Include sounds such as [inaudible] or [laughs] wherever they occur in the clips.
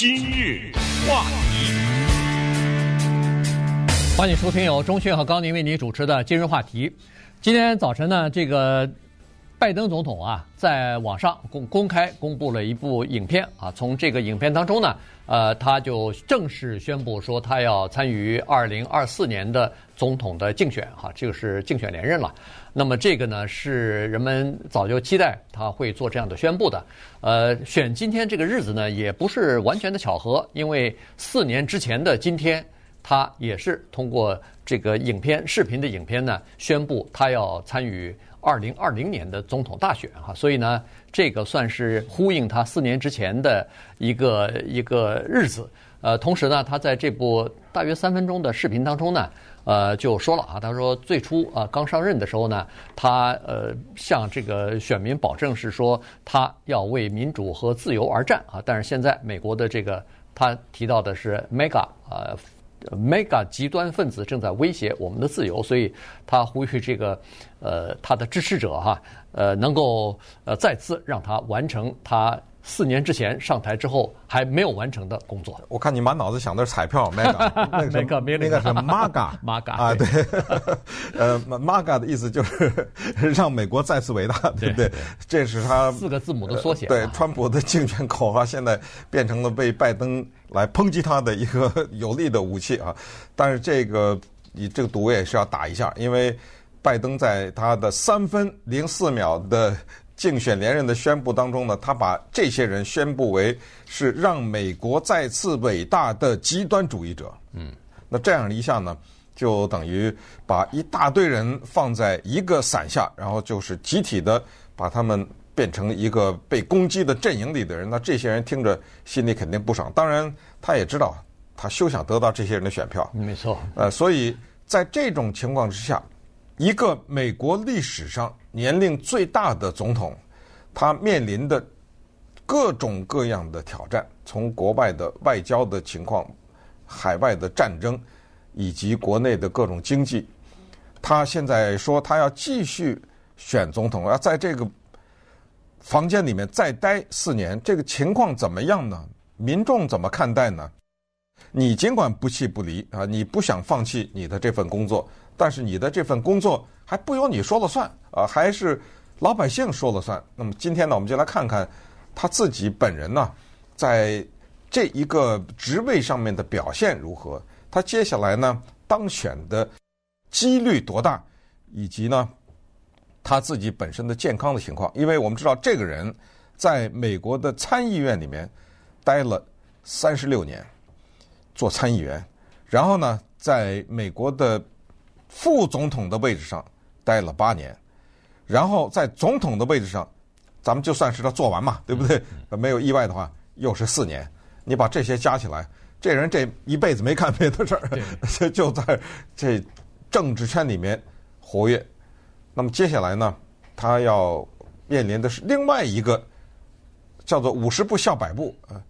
今日话题，欢迎收听由钟迅和高宁为您主持的今日话题。今天早晨呢，这个拜登总统啊，在网上公公开公布了一部影片啊，从这个影片当中呢。呃，他就正式宣布说，他要参与二零二四年的总统的竞选，哈，这个是竞选连任了。那么这个呢，是人们早就期待他会做这样的宣布的。呃，选今天这个日子呢，也不是完全的巧合，因为四年之前的今天，他也是通过这个影片、视频的影片呢，宣布他要参与。二零二零年的总统大选哈，所以呢，这个算是呼应他四年之前的一个一个日子。呃，同时呢，他在这部大约三分钟的视频当中呢，呃，就说了啊，他说最初啊刚上任的时候呢，他呃向这个选民保证是说他要为民主和自由而战啊，但是现在美国的这个他提到的是 mega 呃。Mega 极端分子正在威胁我们的自由，所以他呼吁这个，呃，他的支持者哈，呃，能够呃再次让他完成他四年之前上台之后还没有完成的工作。我看你满脑子想的是彩票，Mega，[laughs] 那个是 Mega，那个是 Maga，Maga [laughs] 啊，对，[laughs] 呃，Maga 的意思就是让美国再次伟大，对不对？这是他四个字母的缩写。对，川普的竞选口号现在变成了被拜登。来抨击他的一个有力的武器啊！但是这个你这个赌也是要打一下，因为拜登在他的三分零四秒的竞选连任的宣布当中呢，他把这些人宣布为是让美国再次伟大的极端主义者。嗯，那这样一下呢，就等于把一大堆人放在一个伞下，然后就是集体的把他们。变成一个被攻击的阵营里的人，那这些人听着心里肯定不爽。当然，他也知道他休想得到这些人的选票。没错。呃，所以在这种情况之下，一个美国历史上年龄最大的总统，他面临的各种各样的挑战，从国外的外交的情况、海外的战争，以及国内的各种经济，他现在说他要继续选总统，要在这个。房间里面再待四年，这个情况怎么样呢？民众怎么看待呢？你尽管不弃不离啊，你不想放弃你的这份工作，但是你的这份工作还不由你说了算啊，还是老百姓说了算。那么今天呢，我们就来看看他自己本人呢，在这一个职位上面的表现如何，他接下来呢当选的几率多大，以及呢，他自己本身的健康的情况，因为我们知道这个人在美国的参议院里面待了三十六年，做参议员，然后呢，在美国的副总统的位置上待了八年，然后在总统的位置上，咱们就算是他做完嘛，对不对？没有意外的话，又是四年。你把这些加起来，这人这一辈子没干别的事儿，[laughs] 就在这政治圈里面活跃。那么接下来呢，他要面临的是另外一个叫做“五十步笑百步”啊，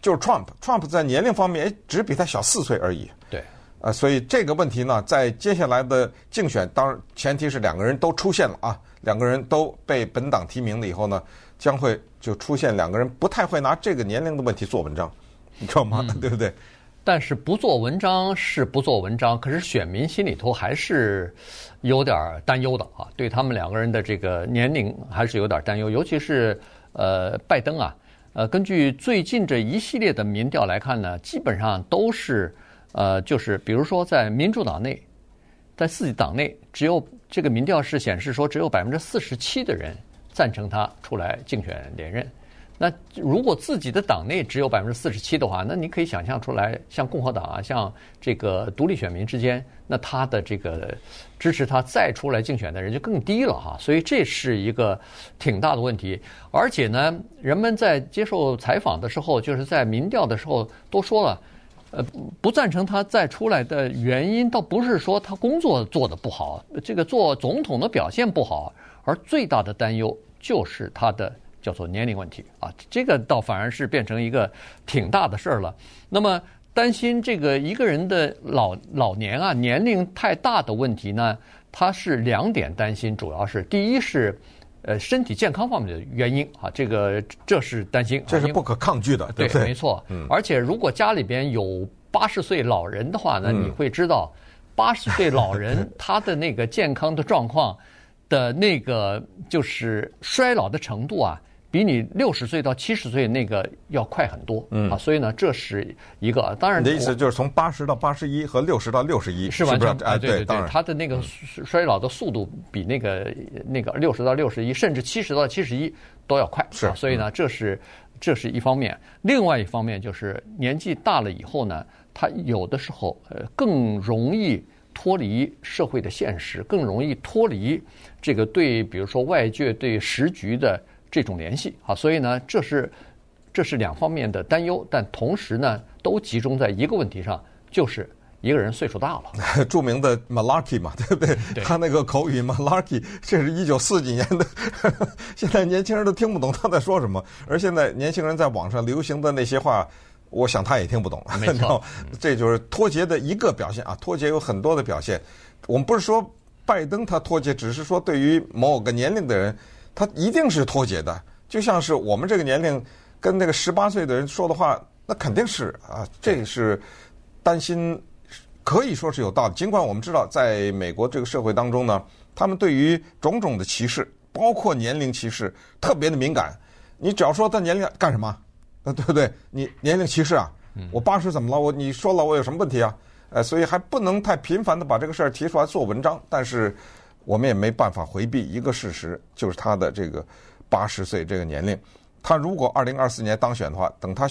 就是 Trump。Trump 在年龄方面只比他小四岁而已。对，啊，所以这个问题呢，在接下来的竞选，当然前提是两个人都出现了啊，两个人都被本党提名了以后呢，将会就出现两个人不太会拿这个年龄的问题做文章，你知道吗？嗯、[laughs] 对不对？但是不做文章是不做文章，可是选民心里头还是有点担忧的啊，对他们两个人的这个年龄还是有点担忧，尤其是呃拜登啊，呃根据最近这一系列的民调来看呢，基本上都是呃就是比如说在民主党内，在自己党内只有这个民调是显示说只有百分之四十七的人赞成他出来竞选连任。那如果自己的党内只有百分之四十七的话，那你可以想象出来，像共和党啊，像这个独立选民之间，那他的这个支持他再出来竞选的人就更低了哈。所以这是一个挺大的问题。而且呢，人们在接受采访的时候，就是在民调的时候都说了，呃，不赞成他再出来的原因，倒不是说他工作做得不好，这个做总统的表现不好，而最大的担忧就是他的。叫做年龄问题啊，这个倒反而是变成一个挺大的事儿了。那么担心这个一个人的老老年啊，年龄太大的问题呢，他是两点担心，主要是第一是呃身体健康方面的原因啊，这个这是担心，这是不可抗拒的，对不对？没错。嗯，而且如果家里边有八十岁老人的话呢，嗯你会知道，八十岁老人 [laughs] 他的那个健康的状况的那个就是衰老的程度啊。比你六十岁到七十岁那个要快很多，嗯啊，所以呢，这是一个。当然，你的意思就是从八十到八十一和六十到六十一是完全啊，对对对，他的那个衰老的速度比那个那个六十到六十一，甚至七十到七十一都要快，是。所以呢，这是这是一方面。另外一方面就是年纪大了以后呢，他有的时候呃更容易脱离社会的现实，更容易脱离这个对，比如说外界对时局的。这种联系啊，所以呢，这是这是两方面的担忧，但同时呢，都集中在一个问题上，就是一个人岁数大了。[laughs] 著名的 Malarkey 嘛，对不对？对他那个口语 Malarkey，[laughs] 这是一九四几年的，[laughs] 现在年轻人都听不懂他在说什么。而现在年轻人在网上流行的那些话，我想他也听不懂。没错，这就是脱节的一个表现啊。脱节有很多的表现，我们不是说拜登他脱节，只是说对于某个年龄的人。他一定是脱节的，就像是我们这个年龄跟那个十八岁的人说的话，那肯定是啊，这个是担心，可以说是有道理。尽管我们知道，在美国这个社会当中呢，他们对于种种的歧视，包括年龄歧视，特别的敏感。你只要说他年龄干什么，啊，对不对？你年龄歧视啊？我八十怎么了？我你说了我有什么问题啊？呃，所以还不能太频繁的把这个事儿提出来做文章，但是。我们也没办法回避一个事实，就是他的这个八十岁这个年龄。他如果二零二四年当选的话，等他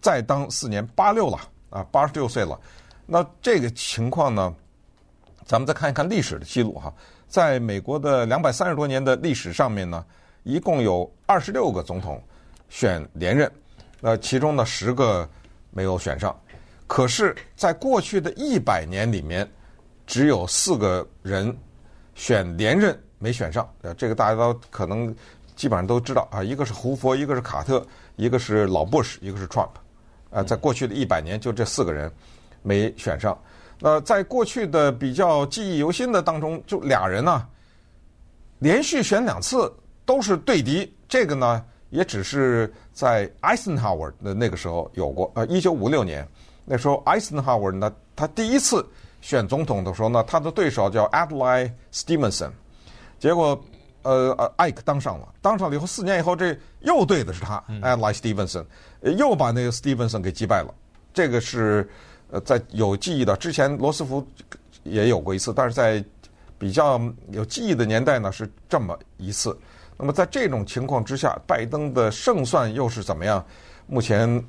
再当四年，八六了啊，八十六岁了。那这个情况呢，咱们再看一看历史的记录哈，在美国的两百三十多年的历史上面呢，一共有二十六个总统选连任，那其中呢十个没有选上。可是，在过去的一百年里面，只有四个人。选连任没选上，呃，这个大家都可能基本上都知道啊。一个是胡佛，一个是卡特，一个是老布什，一个是 Trump，啊，在过去的一百年，就这四个人没选上。那在过去的比较记忆犹新的当中，就俩人呢，连续选两次都是对敌。这个呢，也只是在 Eisenhower 的那个时候有过。呃，一九五六年那时候，Eisenhower 呢，他第一次。选总统的时候呢，他的对手叫 Adlai Stevenson，结果呃呃艾克当上了，当上了以后四年以后，这又对的是他、嗯、Adlai Stevenson，又把那个 Stevenson 给击败了。这个是呃在有记忆的之前，罗斯福也有过一次，但是在比较有记忆的年代呢是这么一次。那么在这种情况之下，拜登的胜算又是怎么样？目前。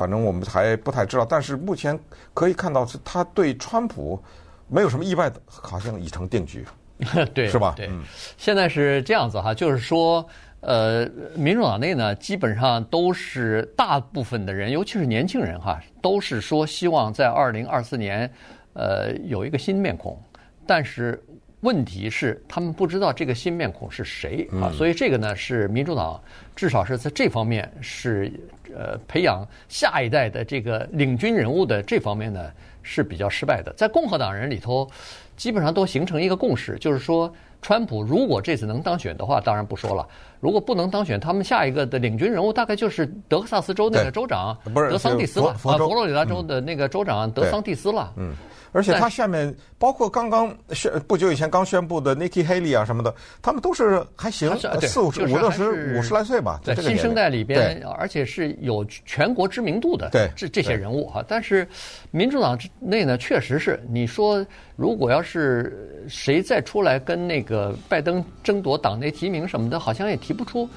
反正我们还不太知道，但是目前可以看到是他对川普没有什么意外的，好像已成定局，[laughs] 对，是吧？对，现在是这样子哈，就是说，呃，民主党内呢，基本上都是大部分的人，尤其是年轻人哈，都是说希望在二零二四年，呃，有一个新面孔，但是。问题是他们不知道这个新面孔是谁啊，所以这个呢是民主党至少是在这方面是呃培养下一代的这个领军人物的这方面呢是比较失败的。在共和党人里头，基本上都形成一个共识，就是说，川普如果这次能当选的话，当然不说了；如果不能当选，他们下一个的领军人物大概就是德克萨斯州那个州长德桑蒂斯了啊，佛罗里达州的那个州长德桑蒂斯了。嗯。而且他下面包括刚刚宣不久以前刚宣布的 Nikki Haley 啊什么的，他们都是还行，四五十五六十五十来岁吧，在新生代里边，而且是有全国知名度的，对。这这些人物哈。但是民主党内呢，确实是你说，如果要是谁再出来跟那个拜登争夺党内提名什么的，好像也提不出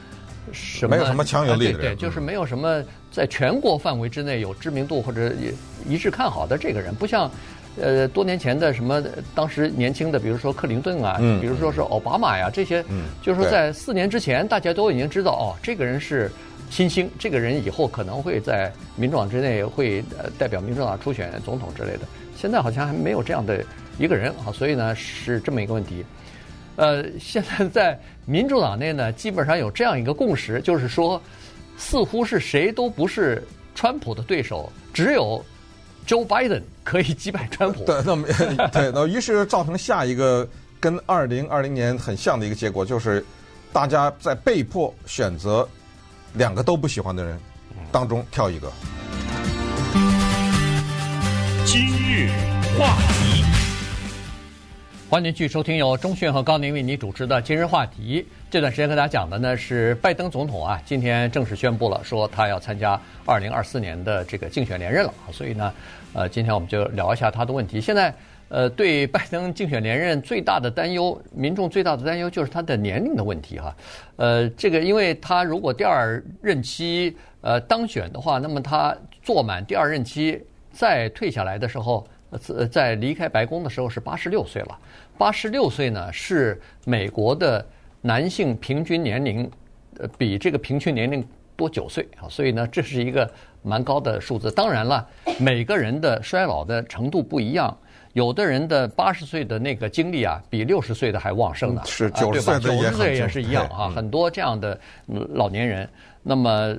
什么，没有什么强有力的人，对，就是没有什么在全国范围之内有知名度或者一致看好的这个人，不像。呃，多年前的什么，当时年轻的，比如说克林顿啊，嗯、比如说是奥巴马呀，这些，嗯、就是说在四年之前，大家都已经知道哦，这个人是新星，这个人以后可能会在民主党之内会呃代表民主党初选总统之类的。现在好像还没有这样的一个人啊，所以呢是这么一个问题。呃，现在在民主党内呢，基本上有这样一个共识，就是说，似乎是谁都不是川普的对手，只有。Joe Biden 可以击败川普。[laughs] 对，那么 [laughs] 对，那于是造成下一个跟二零二零年很像的一个结果，就是大家在被迫选择两个都不喜欢的人当中挑一个。今日话题，欢迎继续收听由钟迅和高宁为你主持的《今日话题》。这段时间跟大家讲的呢是拜登总统啊，今天正式宣布了，说他要参加二零二四年的这个竞选连任了。所以呢，呃，今天我们就聊一下他的问题。现在。呃，对拜登竞选连任最大的担忧，民众最大的担忧就是他的年龄的问题哈。呃，这个因为他如果第二任期呃当选的话，那么他做满第二任期再退下来的时候，呃，在离开白宫的时候是八十六岁了。八十六岁呢是美国的男性平均年龄，呃，比这个平均年龄多九岁啊，所以呢这是一个蛮高的数字。当然了，每个人的衰老的程度不一样。有的人的八十岁的那个精力啊，比六十岁的还旺盛呢。是九十岁也是一样啊，很多这样的老年人。那么，呃，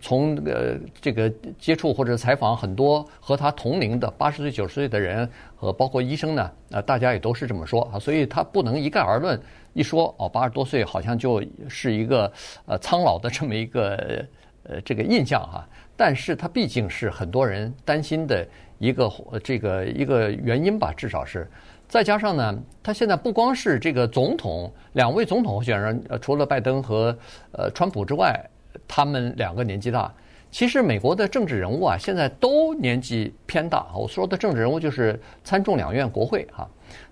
从呃这个接触或者采访很多和他同龄的八十岁、九十岁的人，和包括医生呢，啊，大家也都是这么说啊。所以他不能一概而论，一说哦，八十多岁好像就是一个呃苍老的这么一个呃这个印象哈。但是他毕竟是很多人担心的。一个这个一个原因吧，至少是，再加上呢，他现在不光是这个总统，两位总统候选人，呃，除了拜登和呃川普之外，他们两个年纪大。其实美国的政治人物啊，现在都年纪偏大。我说的政治人物就是参众两院国会哈。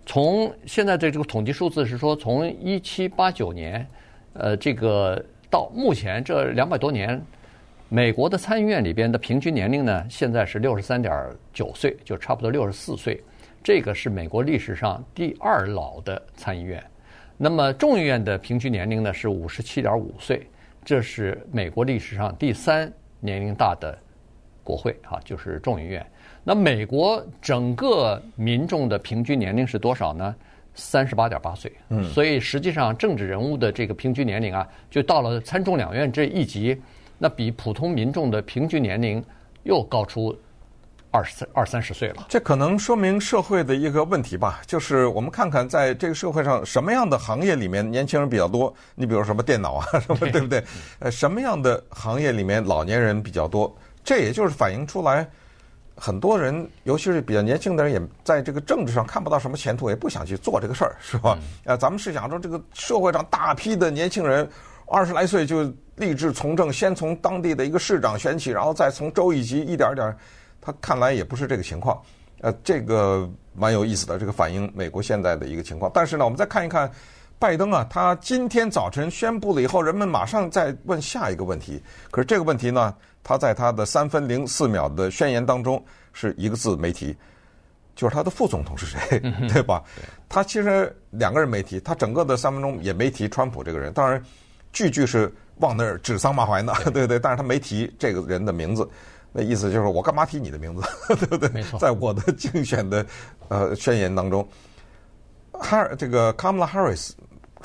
从现在的这个统计数字是说，从一七八九年，呃，这个到目前这两百多年。美国的参议院里边的平均年龄呢，现在是六十三点九岁，就差不多六十四岁。这个是美国历史上第二老的参议院。那么众议院的平均年龄呢是五十七点五岁，这是美国历史上第三年龄大的国会啊，就是众议院。那美国整个民众的平均年龄是多少呢？三十八点八岁。嗯，所以实际上政治人物的这个平均年龄啊，就到了参众两院这一级。那比普通民众的平均年龄又高出二十三二三十岁了。这可能说明社会的一个问题吧，就是我们看看在这个社会上什么样的行业里面年轻人比较多。你比如什么电脑啊，[laughs] 什么对不对？呃，什么样的行业里面老年人比较多？这也就是反映出来，很多人，尤其是比较年轻的人，也在这个政治上看不到什么前途，也不想去做这个事儿，是吧？呃，咱们是想说，这个社会上大批的年轻人。二十来岁就立志从政，先从当地的一个市长选起，然后再从州一级一点点。他看来也不是这个情况，呃，这个蛮有意思的，这个反映美国现在的一个情况。但是呢，我们再看一看拜登啊，他今天早晨宣布了以后，人们马上再问下一个问题。可是这个问题呢，他在他的三分零四秒的宣言当中是一个字没提，就是他的副总统是谁，对吧？他其实两个人没提，他整个的三分钟也没提川普这个人。当然。句句是往那儿指桑骂槐呢，[laughs] 对对？但是他没提这个人的名字，那意思就是我干嘛提你的名字，[laughs] 对不对？没错，在我的竞选的呃宣言当中，哈这个 Kamala Harris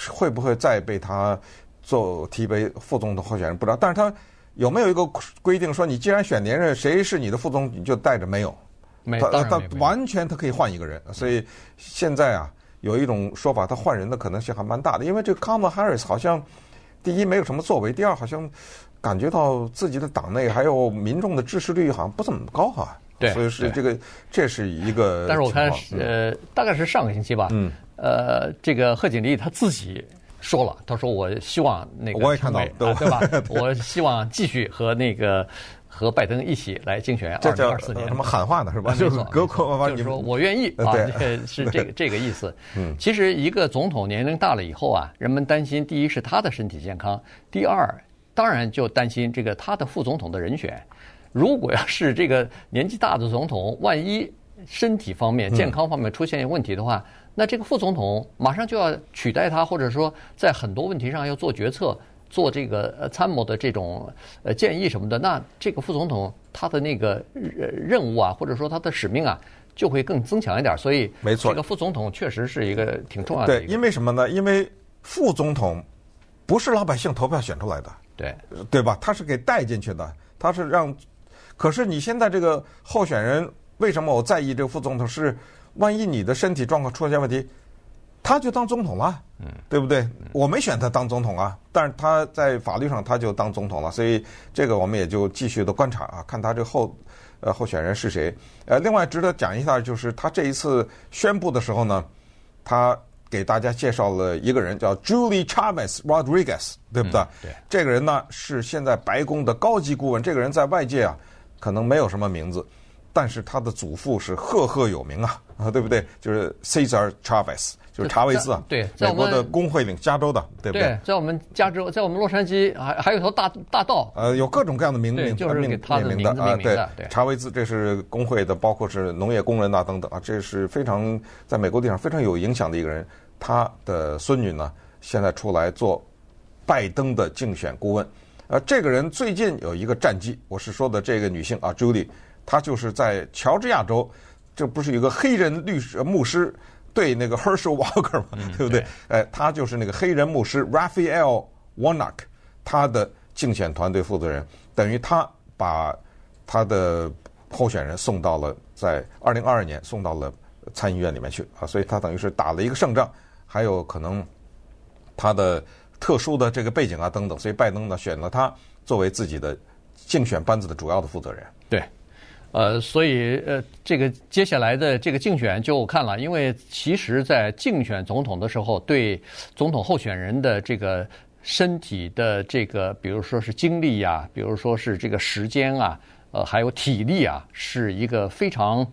会不会再被他做提为副总统候选人？不知道。但是他有没有一个规定说，你既然选连任，谁是你的副总，你就带着没有？没，他他完全他可以换一个人。所以现在啊，有一种说法，他换人的可能性还蛮大的，因为这个 Kamala Harris 好像。第一没有什么作为，第二好像感觉到自己的党内还有民众的支持率好像不怎么高哈。对，所以是这个这是一个。但是我看呃，大概是上个星期吧。嗯。呃，这个贺锦丽他自己说了，他说我希望那个我也看到，对吧？[laughs] 我希望继续和那个和拜登一起来竞选二零二四年。什么喊话呢？是吧？就是隔空 [laughs] 就是说我愿意 [laughs] 啊，是这个这个意思。嗯。其实一个总统年龄大了以后啊，人们担心第一是他的身体健康，第二当然就担心这个他的副总统的人选。如果要是这个年纪大的总统，万一身体方面、健康方面出现问题的话，嗯、那这个副总统马上就要取代他，或者说在很多问题上要做决策、做这个呃参谋的这种呃建议什么的，那这个副总统他的那个任务啊，或者说他的使命啊，就会更增强一点。所以，没错，这个副总统确实是一个挺重要的。对，因为什么呢？因为副总统不是老百姓投票选出来的，对，对吧？他是给带进去的，他是让。可是你现在这个候选人，为什么我在意这个副总统？是万一你的身体状况出现问题，他就当总统了，嗯，对不对？我没选他当总统啊，但是他在法律上他就当总统了，所以这个我们也就继续的观察啊，看他这后呃候选人是谁。呃，另外值得讲一下就是他这一次宣布的时候呢，他给大家介绍了一个人叫 Julie Chavez Rodriguez，对不对？对，这个人呢是现在白宫的高级顾问，这个人在外界啊可能没有什么名字。但是他的祖父是赫赫有名啊，啊，对不对？就是 Cesar Chavez，就是查韦斯啊，对，美国的工会领，加州的，对不对？对，在我们加州，在我们洛杉矶还还有条大大道，呃，有各种各样的名名就是给他的名字啊，对，查韦斯这是工会的，包括是农业工人呐等等啊，这是非常在美国地上非常有影响的一个人。他的孙女呢，现在出来做拜登的竞选顾问，呃，这个人最近有一个战绩，我是说的这个女性啊，Judy，她。就是在乔治亚州，这不是有个黑人律师牧师对那个 Herschel Walker 嘛？嗯、[laughs] 对不对？哎，他就是那个黑人牧师 Raphael Warnock，他的竞选团队负责人，等于他把他的候选人送到了在二零二二年送到了参议院里面去啊，所以他等于是打了一个胜仗，还有可能他的特殊的这个背景啊等等，所以拜登呢选了他作为自己的竞选班子的主要的负责人。对。呃，所以呃，这个接下来的这个竞选就看了，因为其实，在竞选总统的时候，对总统候选人的这个身体的这个，比如说是精力啊，比如说是这个时间啊，呃，还有体力啊，是一个非常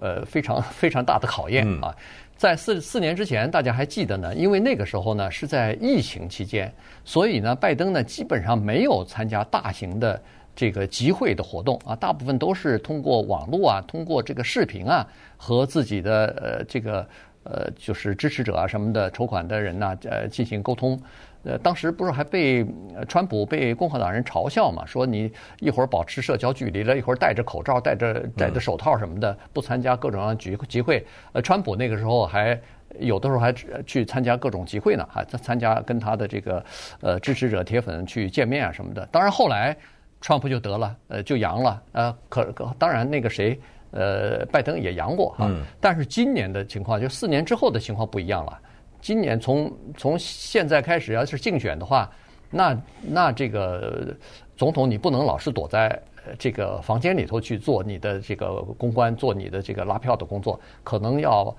呃非常非常大的考验啊。在四四年之前，大家还记得呢，因为那个时候呢是在疫情期间，所以呢，拜登呢基本上没有参加大型的。这个集会的活动啊，大部分都是通过网络啊，通过这个视频啊，和自己的呃这个呃就是支持者啊什么的筹款的人呐、啊，呃进行沟通。呃，当时不是还被川普被共和党人嘲笑嘛，说你一会儿保持社交距离了，一会儿戴着口罩、戴着戴着手套什么的，不参加各种样集集会。呃，川普那个时候还有的时候还去参加各种集会呢，还参加跟他的这个呃支持者铁粉去见面啊什么的。当然后来。川普就得了，呃，就阳了，呃，可可当然那个谁，呃，拜登也阳过哈，嗯、但是今年的情况就四年之后的情况不一样了。今年从从现在开始要是竞选的话，那那这个总统你不能老是躲在。这个房间里头去做你的这个公关，做你的这个拉票的工作，可能要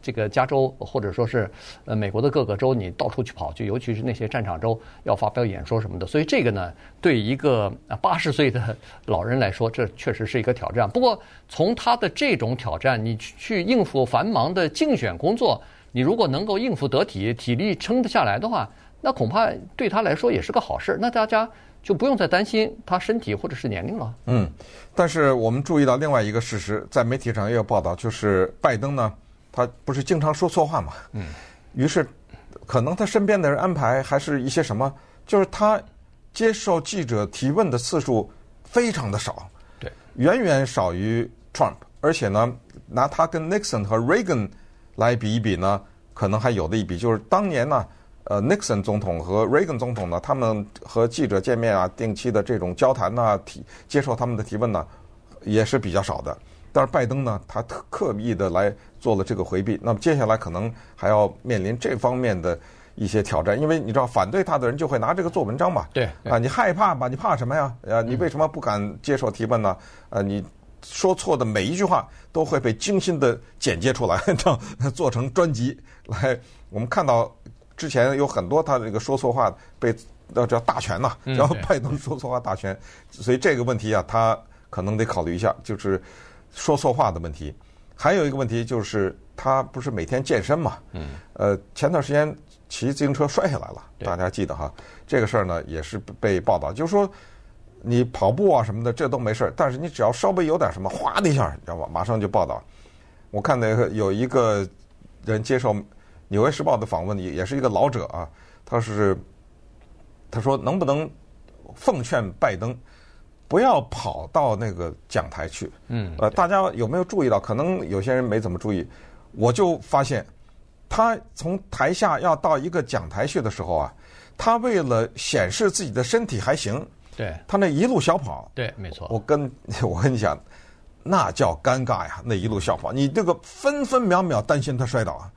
这个加州或者说是呃美国的各个州，你到处去跑去，尤其是那些战场州要发表演说什么的。所以这个呢，对一个八十岁的 [laughs] 老人来说，这确实是一个挑战。不过从他的这种挑战，你去应付繁忙的竞选工作，你如果能够应付得体，体力撑得下来的话，那恐怕对他来说也是个好事。那大家。就不用再担心他身体或者是年龄了。嗯，但是我们注意到另外一个事实，在媒体上也有报道，就是拜登呢，他不是经常说错话嘛？嗯。于是，可能他身边的人安排还是一些什么，就是他接受记者提问的次数非常的少，对，远远少于 Trump。而且呢，拿他跟 Nixon 和 Reagan 来比一比呢，可能还有的一比，就是当年呢。呃，Nixon 总统和 Reagan 总统呢，他们和记者见面啊，定期的这种交谈呐，提接受他们的提问呢，也是比较少的。但是拜登呢，他特刻意的来做了这个回避。那么接下来可能还要面临这方面的一些挑战，因为你知道反对他的人就会拿这个做文章嘛。对。啊，你害怕吧？你怕什么呀？啊，你为什么不敢接受提问呢？啊，你说错的每一句话都会被精心的剪接出来，[laughs] 这样做成专辑来。我们看到。之前有很多他这个说错话被那叫大全呐，然后拜登说错话大全，所以这个问题啊，他可能得考虑一下，就是说错话的问题。还有一个问题就是他不是每天健身嘛？嗯。呃，前段时间骑自行车摔下来了，大家记得哈？这个事儿呢也是被报道，就是说你跑步啊什么的这都没事儿，但是你只要稍微有点什么，哗的一下，你知道吧？马上就报道。我看那个有一个人接受。《纽约时报》的访问也也是一个老者啊，他是他说能不能奉劝拜登不要跑到那个讲台去？嗯，呃，大家有没有注意到？可能有些人没怎么注意，我就发现他从台下要到一个讲台去的时候啊，他为了显示自己的身体还行，对，他那一路小跑，对，没错。我跟 [laughs] 我跟你讲，那叫尴尬呀！那一路小跑，你这个分分秒秒担心他摔倒啊。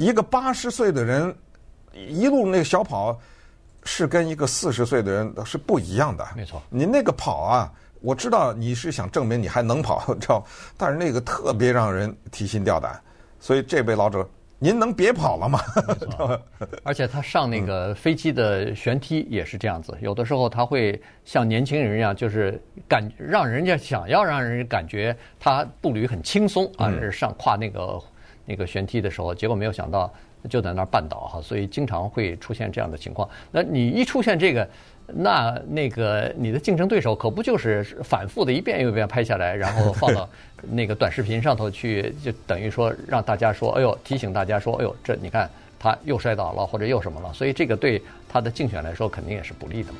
一个八十岁的人一路那个小跑，是跟一个四十岁的人是不一样的。没错，你那个跑啊，我知道你是想证明你还能跑，知道？但是那个特别让人提心吊胆。所以这位老者，您能别跑了吗？[laughs] 而且他上那个飞机的舷梯也是这样子，有的时候他会像年轻人一样，就是感让人家想要让人感觉他步履很轻松啊，上跨那个那个舷梯的时候，结果没有想到。就在那儿绊倒哈，所以经常会出现这样的情况。那你一出现这个，那那个你的竞争对手可不就是反复的一遍又一遍拍下来，然后放到 [laughs] 那个短视频上头去，就等于说让大家说，哎呦，提醒大家说，哎呦，这你看他又摔倒了或者又什么了，所以这个对他的竞选来说肯定也是不利的嘛。